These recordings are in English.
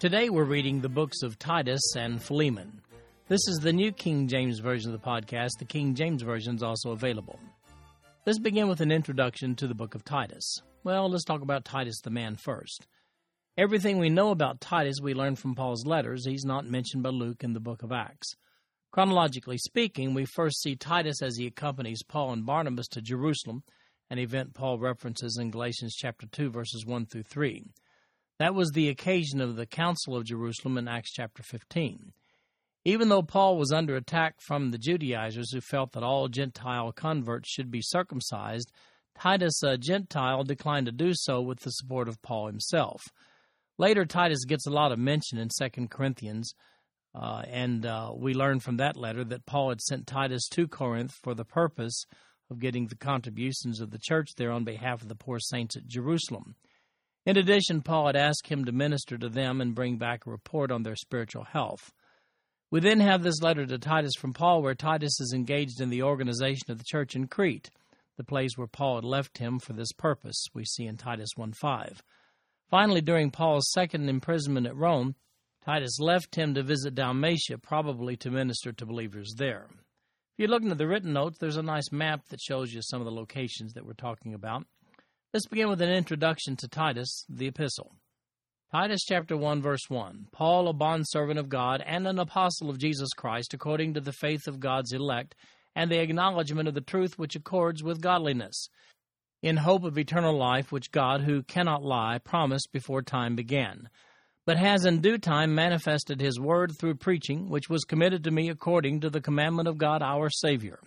Today we're reading the books of Titus and Philemon. This is the New King James Version of the podcast. The King James Version is also available. Let's begin with an introduction to the book of Titus. Well, let's talk about Titus the man first. Everything we know about Titus we learn from Paul's letters. He's not mentioned by Luke in the book of Acts. Chronologically speaking, we first see Titus as he accompanies Paul and Barnabas to Jerusalem an event Paul references in Galatians chapter 2 verses 1 through 3. That was the occasion of the Council of Jerusalem in Acts chapter 15. Even though Paul was under attack from the Judaizers who felt that all Gentile converts should be circumcised, Titus, a Gentile, declined to do so with the support of Paul himself. Later, Titus gets a lot of mention in 2 Corinthians, uh, and uh, we learn from that letter that Paul had sent Titus to Corinth for the purpose of getting the contributions of the church there on behalf of the poor saints at Jerusalem. In addition, Paul had asked him to minister to them and bring back a report on their spiritual health. We then have this letter to Titus from Paul, where Titus is engaged in the organization of the church in Crete, the place where Paul had left him for this purpose, we see in Titus 1 5. Finally, during Paul's second imprisonment at Rome, Titus left him to visit Dalmatia, probably to minister to believers there. If you're looking at the written notes, there's a nice map that shows you some of the locations that we're talking about. Let's begin with an introduction to Titus, the epistle. Titus chapter 1 verse 1. Paul, a bondservant of God and an apostle of Jesus Christ, according to the faith of God's elect, and the acknowledgement of the truth which accords with godliness, in hope of eternal life which God, who cannot lie, promised before time began but has in due time manifested his word through preaching, which was committed to me according to the commandment of God our Savior.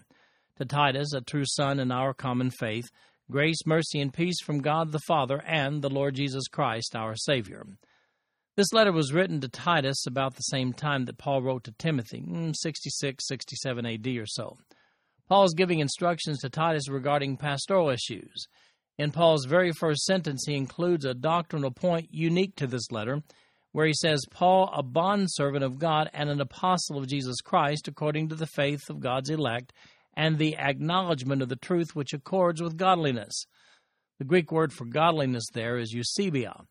To Titus, a true son in our common faith, grace, mercy, and peace from God the Father and the Lord Jesus Christ our Savior. This letter was written to Titus about the same time that Paul wrote to Timothy, mm, 66, 67 AD or so. Paul is giving instructions to Titus regarding pastoral issues. In Paul's very first sentence, he includes a doctrinal point unique to this letter where he says, Paul, a bondservant of God and an apostle of Jesus Christ, according to the faith of God's elect, and the acknowledgement of the truth which accords with godliness. The Greek word for godliness there is eusebia,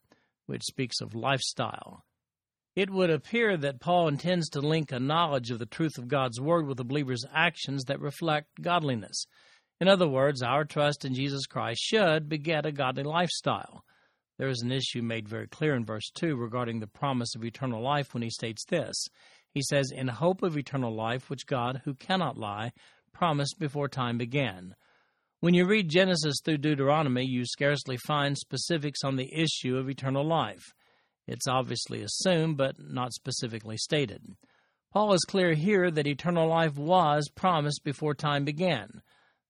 which speaks of lifestyle. It would appear that Paul intends to link a knowledge of the truth of God's Word with the believer's actions that reflect godliness. In other words, our trust in Jesus Christ should beget a godly lifestyle. There is an issue made very clear in verse 2 regarding the promise of eternal life when he states this. He says, In hope of eternal life, which God, who cannot lie, promised before time began. When you read Genesis through Deuteronomy, you scarcely find specifics on the issue of eternal life. It's obviously assumed, but not specifically stated. Paul is clear here that eternal life was promised before time began.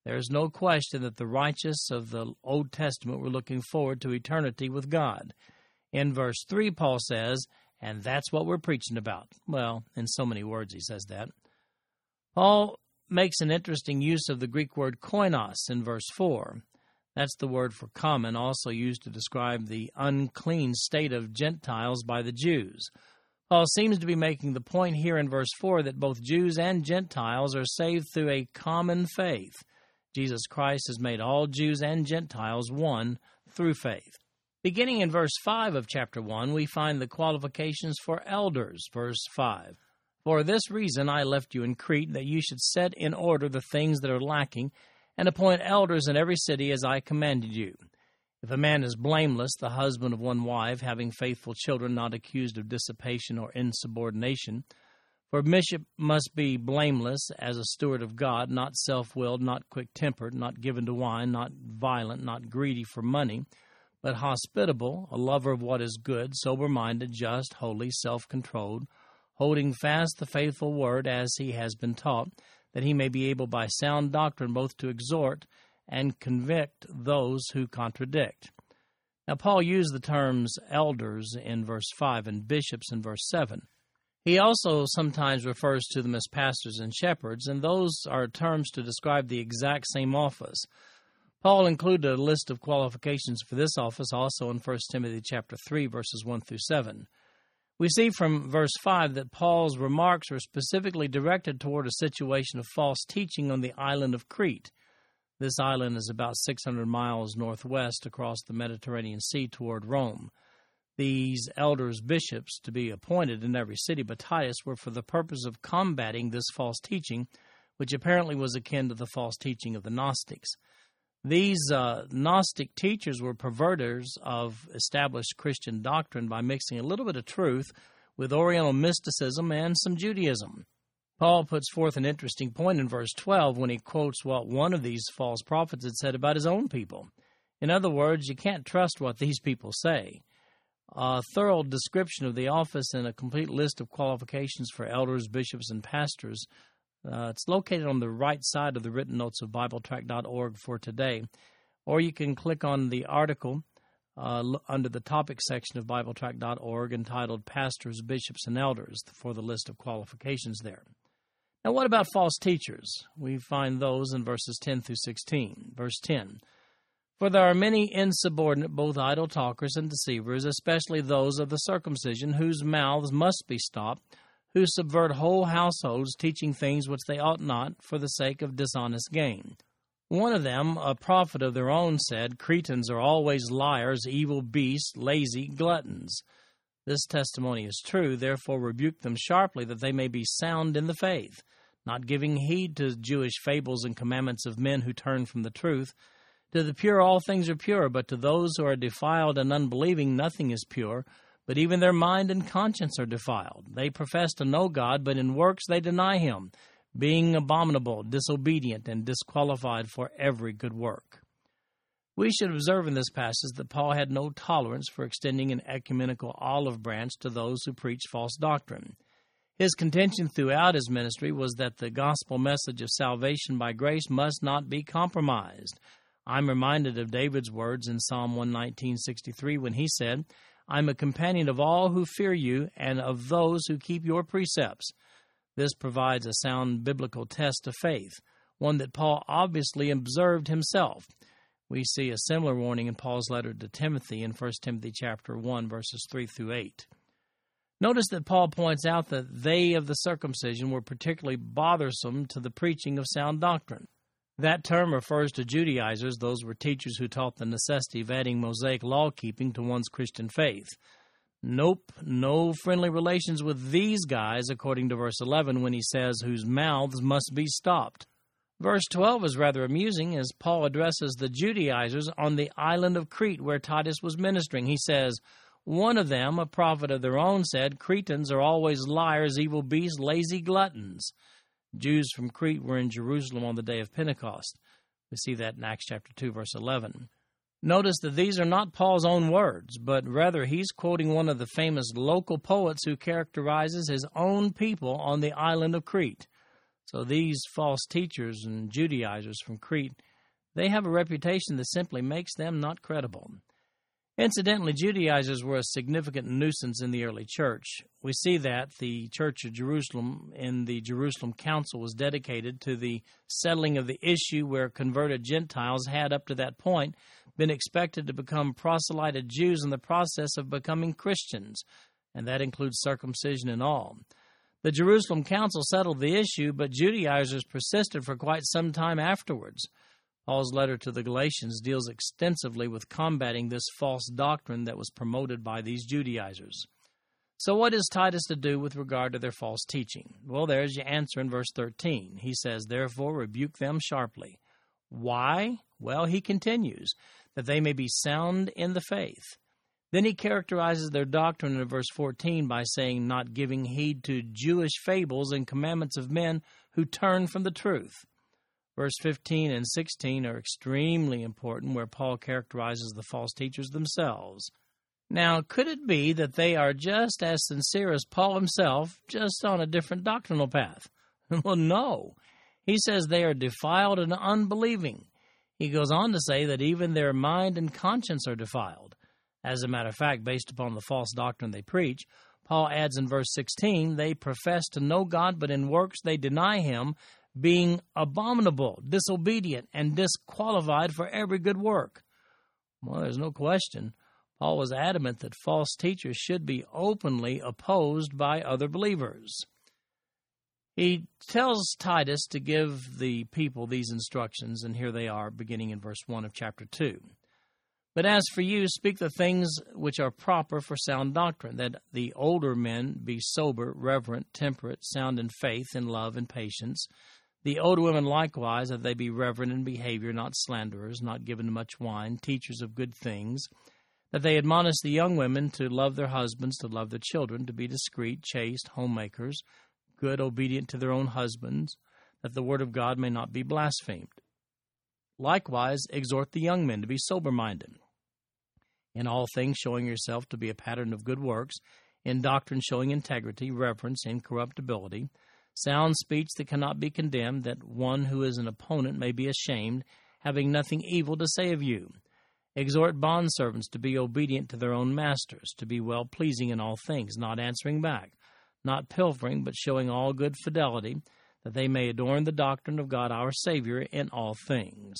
There is no question that the righteous of the Old Testament were looking forward to eternity with God. In verse 3, Paul says, and that's what we're preaching about. Well, in so many words, he says that. Paul makes an interesting use of the Greek word koinos in verse 4. That's the word for common, also used to describe the unclean state of Gentiles by the Jews. Paul seems to be making the point here in verse 4 that both Jews and Gentiles are saved through a common faith. Jesus Christ has made all Jews and Gentiles one through faith. Beginning in verse 5 of chapter 1, we find the qualifications for elders. Verse 5 For this reason I left you in Crete, that you should set in order the things that are lacking, and appoint elders in every city as I commanded you. If a man is blameless, the husband of one wife, having faithful children, not accused of dissipation or insubordination, for a bishop must be blameless as a steward of God, not self willed, not quick tempered, not given to wine, not violent, not greedy for money, but hospitable, a lover of what is good, sober minded, just, holy, self controlled, holding fast the faithful word as he has been taught, that he may be able by sound doctrine both to exhort and convict those who contradict. Now, Paul used the terms elders in verse 5 and bishops in verse 7. He also sometimes refers to them as pastors and shepherds, and those are terms to describe the exact same office. Paul included a list of qualifications for this office also in 1 Timothy chapter 3 verses 1 through 7. We see from verse 5 that Paul's remarks are specifically directed toward a situation of false teaching on the island of Crete. This island is about 600 miles northwest across the Mediterranean Sea toward Rome. These elders, bishops, to be appointed in every city but Titus were for the purpose of combating this false teaching, which apparently was akin to the false teaching of the Gnostics. These uh, Gnostic teachers were perverters of established Christian doctrine by mixing a little bit of truth with Oriental mysticism and some Judaism. Paul puts forth an interesting point in verse 12 when he quotes what one of these false prophets had said about his own people. In other words, you can't trust what these people say. A thorough description of the office and a complete list of qualifications for elders, bishops, and pastors. Uh, it's located on the right side of the written notes of BibleTrack.org for today. Or you can click on the article uh, under the topic section of BibleTrack.org entitled Pastors, Bishops, and Elders for the list of qualifications there. Now, what about false teachers? We find those in verses 10 through 16. Verse 10 For there are many insubordinate, both idle talkers and deceivers, especially those of the circumcision, whose mouths must be stopped, who subvert whole households, teaching things which they ought not, for the sake of dishonest gain. One of them, a prophet of their own, said, Cretans are always liars, evil beasts, lazy gluttons. This testimony is true, therefore rebuke them sharply, that they may be sound in the faith not giving heed to Jewish fables and commandments of men who turn from the truth. To the pure all things are pure, but to those who are defiled and unbelieving nothing is pure, but even their mind and conscience are defiled. They profess to know God, but in works they deny him, being abominable, disobedient, and disqualified for every good work. We should observe in this passage that Paul had no tolerance for extending an ecumenical olive branch to those who preach false doctrine. His contention throughout his ministry was that the gospel message of salvation by grace must not be compromised. I'm reminded of David's words in Psalm 119:63 when he said, "I'm a companion of all who fear you and of those who keep your precepts." This provides a sound biblical test of faith, one that Paul obviously observed himself. We see a similar warning in Paul's letter to Timothy in 1 Timothy chapter 1 verses 3 through 8. Notice that Paul points out that they of the circumcision were particularly bothersome to the preaching of sound doctrine. That term refers to Judaizers, those were teachers who taught the necessity of adding Mosaic law keeping to one's Christian faith. Nope, no friendly relations with these guys, according to verse 11, when he says, whose mouths must be stopped. Verse 12 is rather amusing as Paul addresses the Judaizers on the island of Crete where Titus was ministering. He says, one of them, a prophet of their own, said, Cretans are always liars, evil beasts, lazy gluttons. Jews from Crete were in Jerusalem on the day of Pentecost. We see that in Acts chapter 2, verse 11. Notice that these are not Paul's own words, but rather he's quoting one of the famous local poets who characterizes his own people on the island of Crete. So these false teachers and Judaizers from Crete, they have a reputation that simply makes them not credible. Incidentally, Judaizers were a significant nuisance in the early church. We see that the Church of Jerusalem in the Jerusalem Council was dedicated to the settling of the issue where converted Gentiles had, up to that point, been expected to become proselyted Jews in the process of becoming Christians, and that includes circumcision and all. The Jerusalem Council settled the issue, but Judaizers persisted for quite some time afterwards. Paul's letter to the Galatians deals extensively with combating this false doctrine that was promoted by these Judaizers. So, what is Titus to do with regard to their false teaching? Well, there's your answer in verse 13. He says, Therefore, rebuke them sharply. Why? Well, he continues, that they may be sound in the faith. Then he characterizes their doctrine in verse 14 by saying, Not giving heed to Jewish fables and commandments of men who turn from the truth. Verse 15 and 16 are extremely important, where Paul characterizes the false teachers themselves. Now, could it be that they are just as sincere as Paul himself, just on a different doctrinal path? well, no. He says they are defiled and unbelieving. He goes on to say that even their mind and conscience are defiled. As a matter of fact, based upon the false doctrine they preach, Paul adds in verse 16, they profess to know God, but in works they deny him, being abominable, disobedient, and disqualified for every good work. Well, there's no question. Paul was adamant that false teachers should be openly opposed by other believers. He tells Titus to give the people these instructions, and here they are, beginning in verse 1 of chapter 2. But as for you, speak the things which are proper for sound doctrine, that the older men be sober, reverent, temperate, sound in faith, in love, and patience. The old women likewise, that they be reverent in behavior, not slanderers, not given to much wine, teachers of good things, that they admonish the young women to love their husbands, to love their children, to be discreet, chaste, homemakers, good, obedient to their own husbands, that the word of God may not be blasphemed. Likewise, exhort the young men to be sober minded in all things showing yourself to be a pattern of good works, in doctrine showing integrity, reverence, incorruptibility, sound speech that cannot be condemned, that one who is an opponent may be ashamed, having nothing evil to say of you. Exhort bondservants to be obedient to their own masters, to be well pleasing in all things, not answering back, not pilfering, but showing all good fidelity, that they may adorn the doctrine of God our Savior in all things.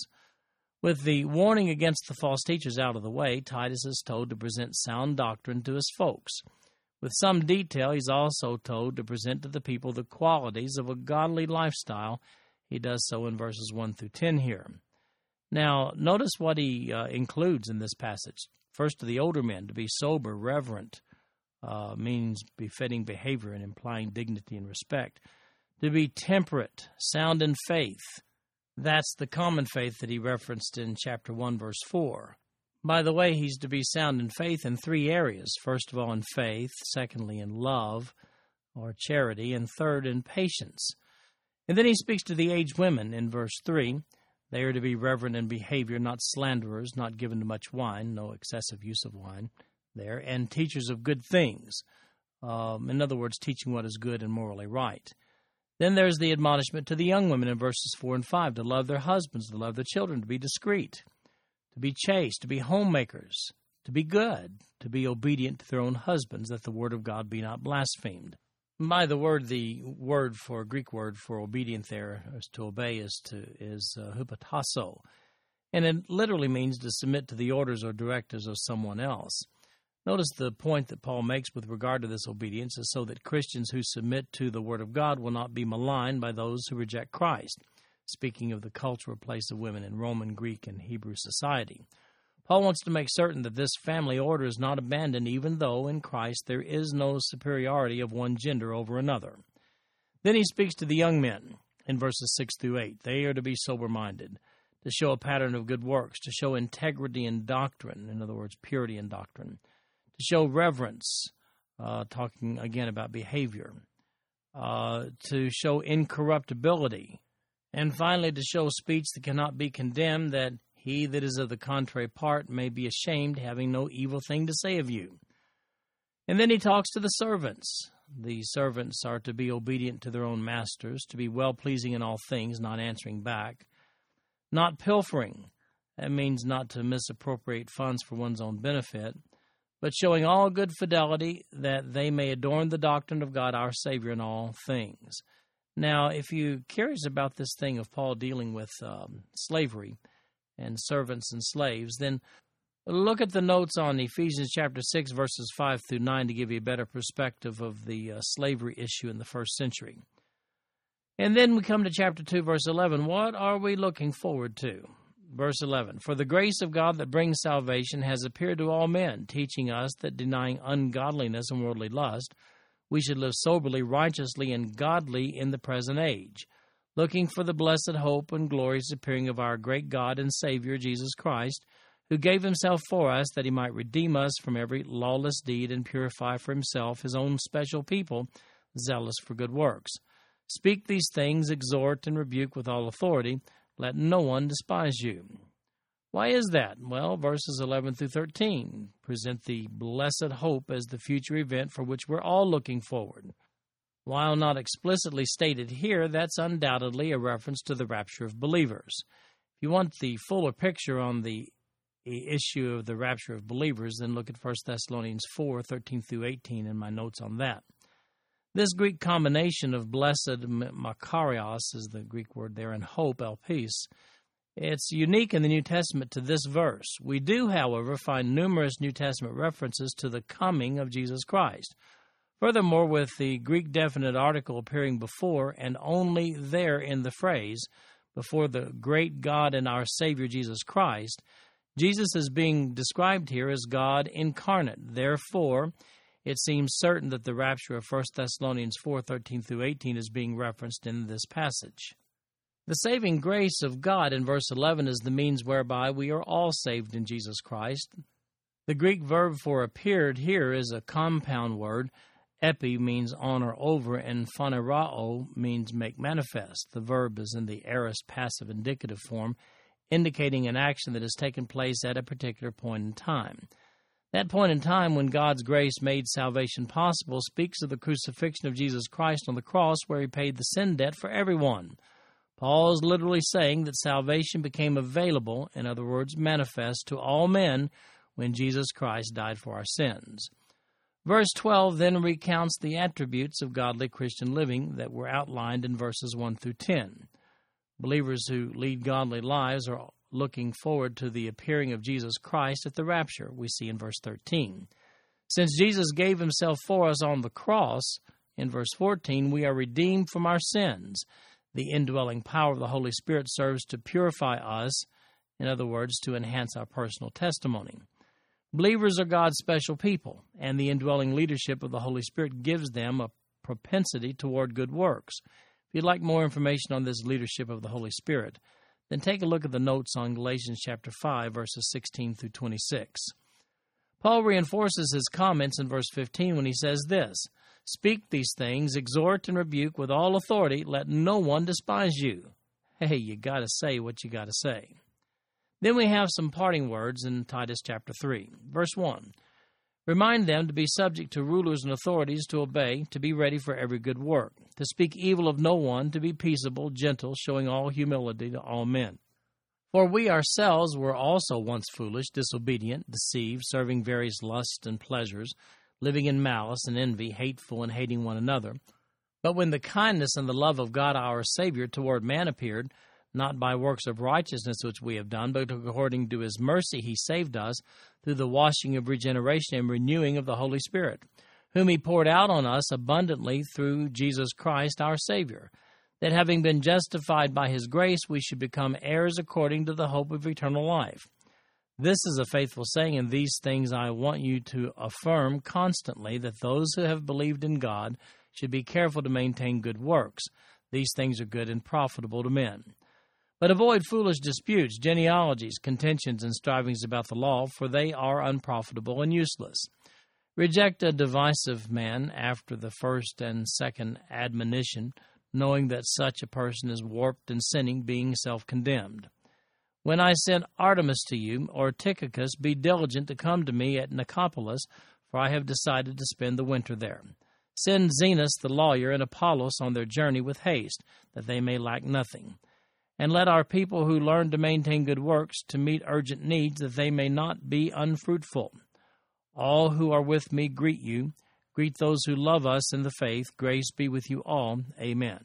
With the warning against the false teachers out of the way, Titus is told to present sound doctrine to his folks. With some detail, he's also told to present to the people the qualities of a godly lifestyle. He does so in verses 1 through 10 here. Now, notice what he uh, includes in this passage. First, to the older men, to be sober, reverent, uh, means befitting behavior and implying dignity and respect. To be temperate, sound in faith, that's the common faith that he referenced in chapter 1, verse 4. By the way, he's to be sound in faith in three areas. First of all, in faith, secondly, in love or charity, and third, in patience. And then he speaks to the aged women in verse 3. They are to be reverent in behavior, not slanderers, not given to much wine, no excessive use of wine there, and teachers of good things. Um, in other words, teaching what is good and morally right. Then there's the admonishment to the young women in verses 4 and 5 to love their husbands, to love their children, to be discreet, to be chaste, to be homemakers, to be good, to be obedient to their own husbands, that the word of God be not blasphemed. By the word, the word for Greek word for obedient there is to obey is to is uh, hupotasso, and it literally means to submit to the orders or directives of someone else. Notice the point that Paul makes with regard to this obedience is so that Christians who submit to the Word of God will not be maligned by those who reject Christ, speaking of the cultural place of women in Roman, Greek, and Hebrew society. Paul wants to make certain that this family order is not abandoned, even though in Christ there is no superiority of one gender over another. Then he speaks to the young men in verses 6 through 8. They are to be sober minded, to show a pattern of good works, to show integrity in doctrine, in other words, purity in doctrine to show reverence, uh, talking again about behavior, uh, to show incorruptibility, and finally to show speech that cannot be condemned, that he that is of the contrary part may be ashamed, having no evil thing to say of you. And then he talks to the servants. The servants are to be obedient to their own masters, to be well pleasing in all things, not answering back, not pilfering. That means not to misappropriate funds for one's own benefit but showing all good fidelity that they may adorn the doctrine of God our Savior in all things. Now, if you're curious about this thing of Paul dealing with um, slavery and servants and slaves, then look at the notes on Ephesians chapter 6, verses 5 through 9 to give you a better perspective of the uh, slavery issue in the first century. And then we come to chapter 2, verse 11. What are we looking forward to? Verse 11 For the grace of God that brings salvation has appeared to all men, teaching us that denying ungodliness and worldly lust, we should live soberly, righteously, and godly in the present age, looking for the blessed hope and glorious appearing of our great God and Savior, Jesus Christ, who gave himself for us that he might redeem us from every lawless deed and purify for himself his own special people, zealous for good works. Speak these things, exhort and rebuke with all authority. Let no one despise you. Why is that? Well, verses 11 through 13 present the blessed hope as the future event for which we're all looking forward. While not explicitly stated here, that's undoubtedly a reference to the rapture of believers. If you want the fuller picture on the issue of the rapture of believers, then look at 1 Thessalonians 4 13 through 18 in my notes on that. This Greek combination of blessed makarios is the Greek word there and hope, elpis, it's unique in the New Testament to this verse. We do, however, find numerous New Testament references to the coming of Jesus Christ. Furthermore, with the Greek definite article appearing before and only there in the phrase, before the great God and our Savior Jesus Christ, Jesus is being described here as God incarnate. Therefore, it seems certain that the rapture of 1 Thessalonians 4:13 through 18 is being referenced in this passage. The saving grace of God in verse 11 is the means whereby we are all saved in Jesus Christ. The Greek verb for appeared here is a compound word. Epi means on or over, and phanerao means make manifest. The verb is in the aorist passive indicative form, indicating an action that has taken place at a particular point in time. That point in time when God's grace made salvation possible speaks of the crucifixion of Jesus Christ on the cross, where he paid the sin debt for everyone. Paul is literally saying that salvation became available, in other words, manifest to all men when Jesus Christ died for our sins. Verse 12 then recounts the attributes of godly Christian living that were outlined in verses 1 through 10. Believers who lead godly lives are looking forward to the appearing of Jesus Christ at the rapture, we see in verse 13. Since Jesus gave himself for us on the cross, in verse 14, we are redeemed from our sins the indwelling power of the Holy Spirit serves to purify us, in other words, to enhance our personal testimony. Believers are God's special people, and the indwelling leadership of the Holy Spirit gives them a propensity toward good works. If you'd like more information on this leadership of the Holy Spirit, then take a look at the notes on Galatians chapter 5 verses 16 through 26. Paul reinforces his comments in verse 15 when he says this, Speak these things, exhort and rebuke with all authority. Let no one despise you. Hey, you got to say what you got to say. Then we have some parting words in Titus chapter 3. Verse 1 Remind them to be subject to rulers and authorities, to obey, to be ready for every good work, to speak evil of no one, to be peaceable, gentle, showing all humility to all men. For we ourselves were also once foolish, disobedient, deceived, serving various lusts and pleasures living in malice and envy, hateful and hating one another. But when the kindness and the love of God our Savior toward man appeared, not by works of righteousness which we have done, but according to his mercy he saved us through the washing of regeneration and renewing of the Holy Spirit, whom he poured out on us abundantly through Jesus Christ our Savior, that having been justified by his grace we should become heirs according to the hope of eternal life. This is a faithful saying, and these things I want you to affirm constantly that those who have believed in God should be careful to maintain good works. These things are good and profitable to men. But avoid foolish disputes, genealogies, contentions, and strivings about the law, for they are unprofitable and useless. Reject a divisive man after the first and second admonition, knowing that such a person is warped and sinning, being self condemned. When I send Artemas to you, or Tychicus, be diligent to come to me at Nicopolis, for I have decided to spend the winter there. Send Zenas the lawyer and Apollos on their journey with haste, that they may lack nothing. And let our people who learn to maintain good works to meet urgent needs, that they may not be unfruitful. All who are with me greet you. Greet those who love us in the faith. Grace be with you all. Amen.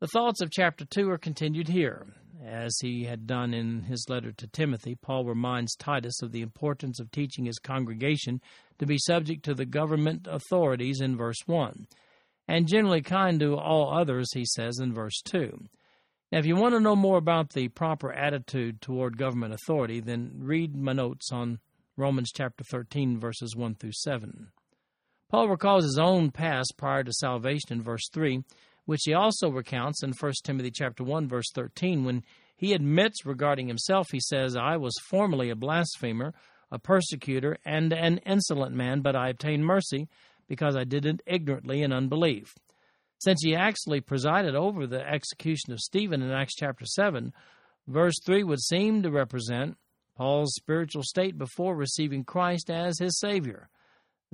The thoughts of chapter 2 are continued here. As he had done in his letter to Timothy, Paul reminds Titus of the importance of teaching his congregation to be subject to the government authorities in verse 1, and generally kind to all others, he says in verse 2. Now, if you want to know more about the proper attitude toward government authority, then read my notes on Romans chapter 13, verses 1 through 7. Paul recalls his own past prior to salvation in verse 3 which he also recounts in 1 Timothy chapter 1 verse 13 when he admits regarding himself he says I was formerly a blasphemer a persecutor and an insolent man but I obtained mercy because I did it ignorantly in unbelief. Since he actually presided over the execution of Stephen in Acts chapter 7 verse 3 would seem to represent Paul's spiritual state before receiving Christ as his savior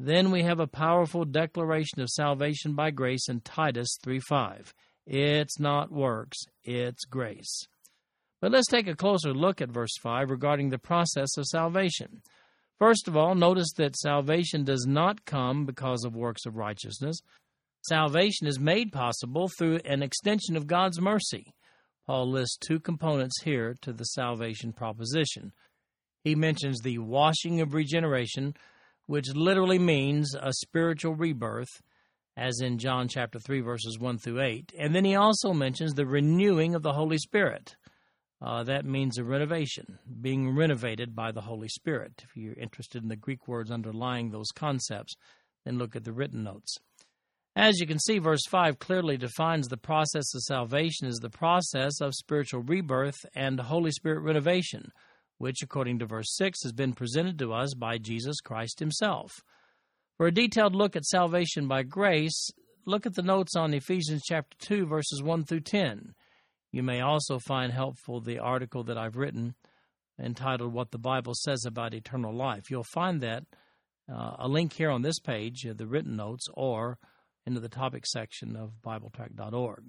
then we have a powerful declaration of salvation by grace in Titus 3:5. It's not works, it's grace. But let's take a closer look at verse 5 regarding the process of salvation. First of all, notice that salvation does not come because of works of righteousness. Salvation is made possible through an extension of God's mercy. Paul lists two components here to the salvation proposition. He mentions the washing of regeneration, which literally means a spiritual rebirth, as in John chapter 3 verses 1 through 8. And then he also mentions the renewing of the Holy Spirit. Uh, that means a renovation, being renovated by the Holy Spirit. If you're interested in the Greek words underlying those concepts, then look at the written notes. As you can see, verse 5 clearly defines the process of salvation as the process of spiritual rebirth and Holy Spirit renovation, which, according to verse 6, has been presented to us by Jesus Christ Himself. For a detailed look at salvation by grace, look at the notes on Ephesians chapter 2, verses 1 through 10. You may also find helpful the article that I've written entitled What the Bible Says About Eternal Life. You'll find that uh, a link here on this page, uh, the written notes, or into the topic section of BibleTrack.org.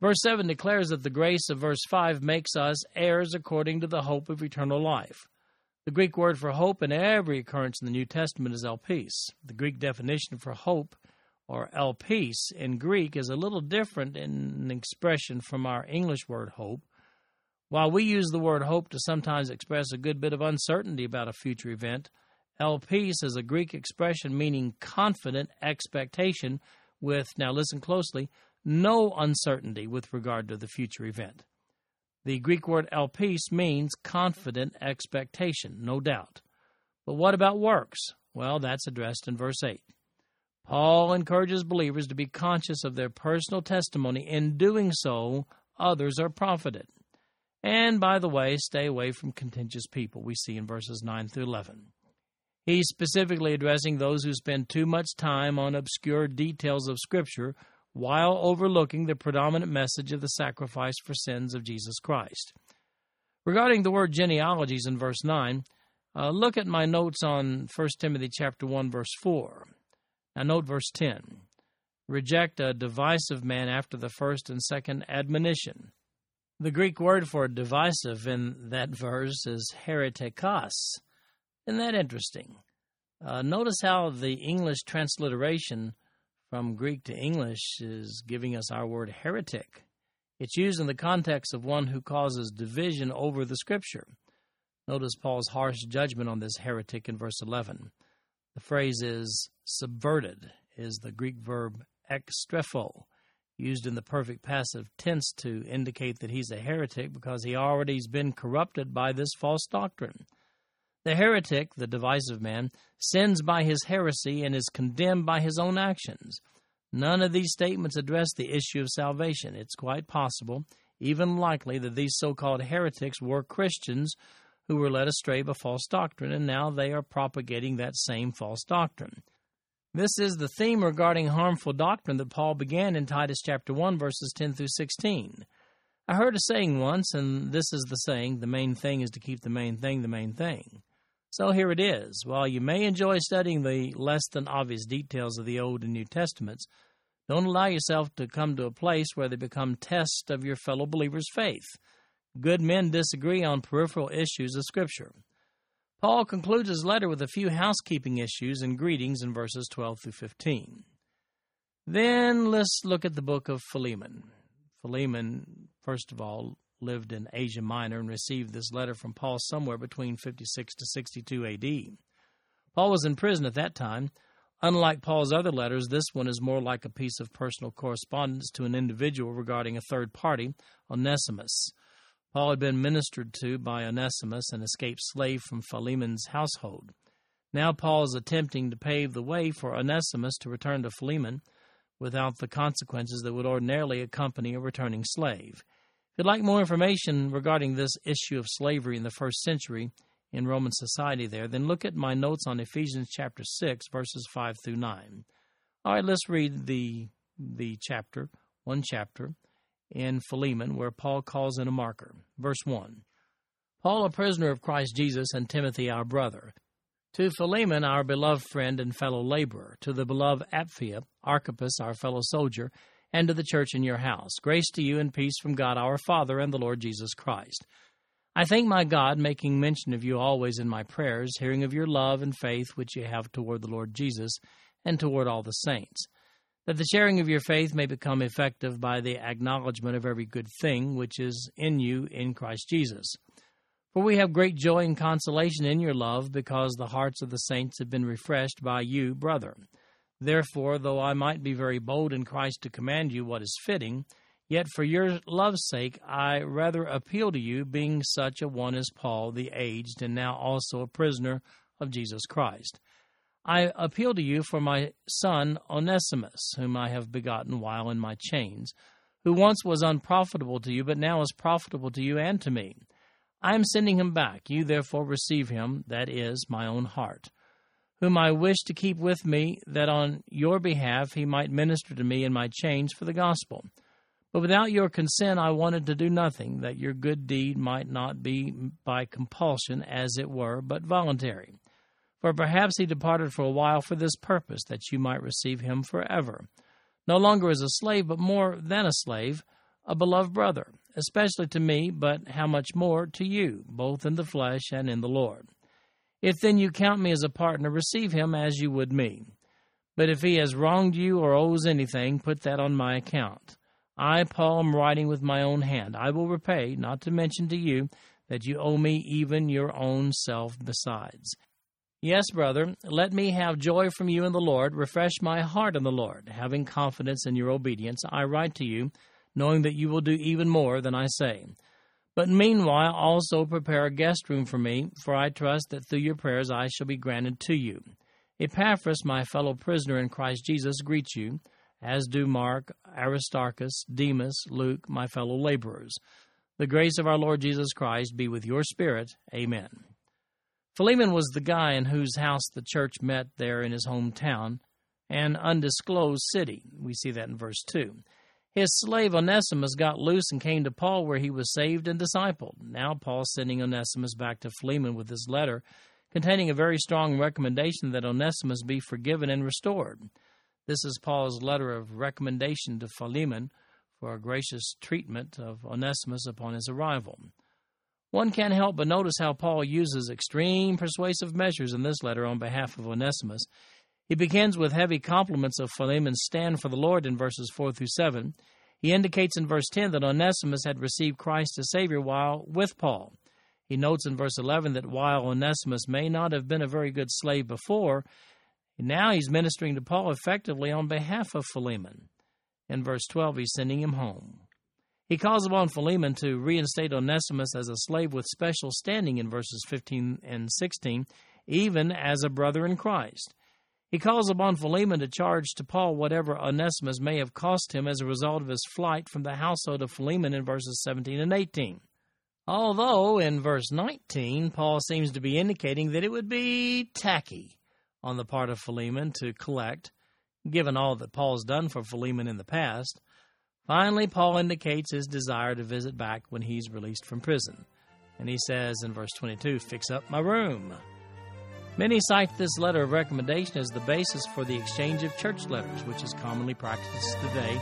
Verse 7 declares that the grace of verse 5 makes us heirs according to the hope of eternal life. The Greek word for hope in every occurrence in the New Testament is elpis. The Greek definition for hope or elpis in Greek is a little different in expression from our English word hope. While we use the word hope to sometimes express a good bit of uncertainty about a future event, elpis is a Greek expression meaning confident expectation with, now listen closely, no uncertainty with regard to the future event. The Greek word elpis means confident expectation, no doubt. But what about works? Well, that's addressed in verse 8. Paul encourages believers to be conscious of their personal testimony. In doing so, others are profited. And by the way, stay away from contentious people, we see in verses 9 through 11. He's specifically addressing those who spend too much time on obscure details of Scripture while overlooking the predominant message of the sacrifice for sins of Jesus Christ. Regarding the word genealogies in verse 9, uh, look at my notes on 1 Timothy chapter 1 verse 4. Now, note verse 10 reject a divisive man after the first and second admonition. The Greek word for divisive in that verse is heretikos. Isn't that interesting? Uh, notice how the English transliteration from Greek to English is giving us our word heretic. It's used in the context of one who causes division over the Scripture. Notice Paul's harsh judgment on this heretic in verse 11. The phrase is subverted, is the Greek verb ekstrepho, used in the perfect passive tense to indicate that he's a heretic because he already has been corrupted by this false doctrine. The heretic, the divisive man, sins by his heresy and is condemned by his own actions. None of these statements address the issue of salvation. It's quite possible, even likely, that these so called heretics were Christians who were led astray by false doctrine, and now they are propagating that same false doctrine. This is the theme regarding harmful doctrine that Paul began in Titus chapter 1 verses 10 through 16. I heard a saying once, and this is the saying, the main thing is to keep the main thing the main thing. So here it is. While you may enjoy studying the less than obvious details of the Old and New Testaments, don't allow yourself to come to a place where they become tests of your fellow believers' faith. Good men disagree on peripheral issues of Scripture. Paul concludes his letter with a few housekeeping issues and greetings in verses 12 through 15. Then let's look at the book of Philemon. Philemon, first of all, lived in Asia Minor and received this letter from Paul somewhere between 56 to 62 AD. Paul was in prison at that time. Unlike Paul's other letters, this one is more like a piece of personal correspondence to an individual regarding a third party, Onesimus. Paul had been ministered to by Onesimus, an escaped slave from Philemon's household. Now Paul is attempting to pave the way for Onesimus to return to Philemon without the consequences that would ordinarily accompany a returning slave. If you'd like more information regarding this issue of slavery in the first century in Roman society there, then look at my notes on Ephesians chapter 6, verses 5 through 9. All right, let's read the, the chapter, one chapter in Philemon, where Paul calls in a marker. Verse 1 Paul, a prisoner of Christ Jesus, and Timothy, our brother. To Philemon, our beloved friend and fellow laborer, to the beloved Apphia, Archippus, our fellow soldier, and to the church in your house. Grace to you and peace from God our Father and the Lord Jesus Christ. I thank my God, making mention of you always in my prayers, hearing of your love and faith which you have toward the Lord Jesus and toward all the saints, that the sharing of your faith may become effective by the acknowledgement of every good thing which is in you in Christ Jesus. For we have great joy and consolation in your love, because the hearts of the saints have been refreshed by you, brother. Therefore, though I might be very bold in Christ to command you what is fitting, Yet for your love's sake, I rather appeal to you, being such a one as Paul, the aged, and now also a prisoner of Jesus Christ. I appeal to you for my son Onesimus, whom I have begotten while in my chains, who once was unprofitable to you, but now is profitable to you and to me. I am sending him back. You therefore receive him, that is, my own heart, whom I wish to keep with me, that on your behalf he might minister to me in my chains for the gospel. But without your consent, I wanted to do nothing, that your good deed might not be by compulsion, as it were, but voluntary. For perhaps he departed for a while for this purpose, that you might receive him forever, no longer as a slave, but more than a slave, a beloved brother, especially to me, but how much more to you, both in the flesh and in the Lord. If then you count me as a partner, receive him as you would me. But if he has wronged you or owes anything, put that on my account. I, Paul, am writing with my own hand. I will repay, not to mention to you that you owe me even your own self besides. Yes, brother, let me have joy from you in the Lord. Refresh my heart in the Lord. Having confidence in your obedience, I write to you, knowing that you will do even more than I say. But meanwhile, also prepare a guest room for me, for I trust that through your prayers I shall be granted to you. Epaphras, my fellow prisoner in Christ Jesus, greets you as do Mark, Aristarchus, Demas, Luke, my fellow laborers. The grace of our Lord Jesus Christ be with your spirit. Amen. Philemon was the guy in whose house the church met there in his hometown, an undisclosed city. We see that in verse 2. His slave Onesimus got loose and came to Paul, where he was saved and discipled. Now Paul's sending Onesimus back to Philemon with this letter, containing a very strong recommendation that Onesimus be forgiven and restored. This is Paul's letter of recommendation to Philemon for a gracious treatment of Onesimus upon his arrival. One can't help but notice how Paul uses extreme persuasive measures in this letter on behalf of Onesimus. He begins with heavy compliments of Philemon's stand for the Lord in verses 4 through 7. He indicates in verse 10 that Onesimus had received Christ as Savior while with Paul. He notes in verse 11 that while Onesimus may not have been a very good slave before, now he's ministering to Paul effectively on behalf of Philemon. In verse 12, he's sending him home. He calls upon Philemon to reinstate Onesimus as a slave with special standing in verses 15 and 16, even as a brother in Christ. He calls upon Philemon to charge to Paul whatever Onesimus may have cost him as a result of his flight from the household of Philemon in verses 17 and 18. Although in verse 19, Paul seems to be indicating that it would be tacky on the part of Philemon to collect, given all that Paul's done for Philemon in the past. Finally, Paul indicates his desire to visit back when he's released from prison. And he says in verse 22, Fix up my room. Many cite this letter of recommendation as the basis for the exchange of church letters, which is commonly practiced today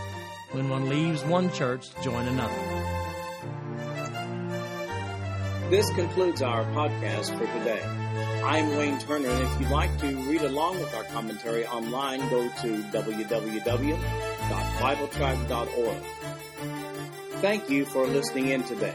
when one leaves one church to join another. This concludes our podcast for today. I'm Wayne Turner, and if you'd like to read along with our commentary online, go to www.bibletrack.org. Thank you for listening in today.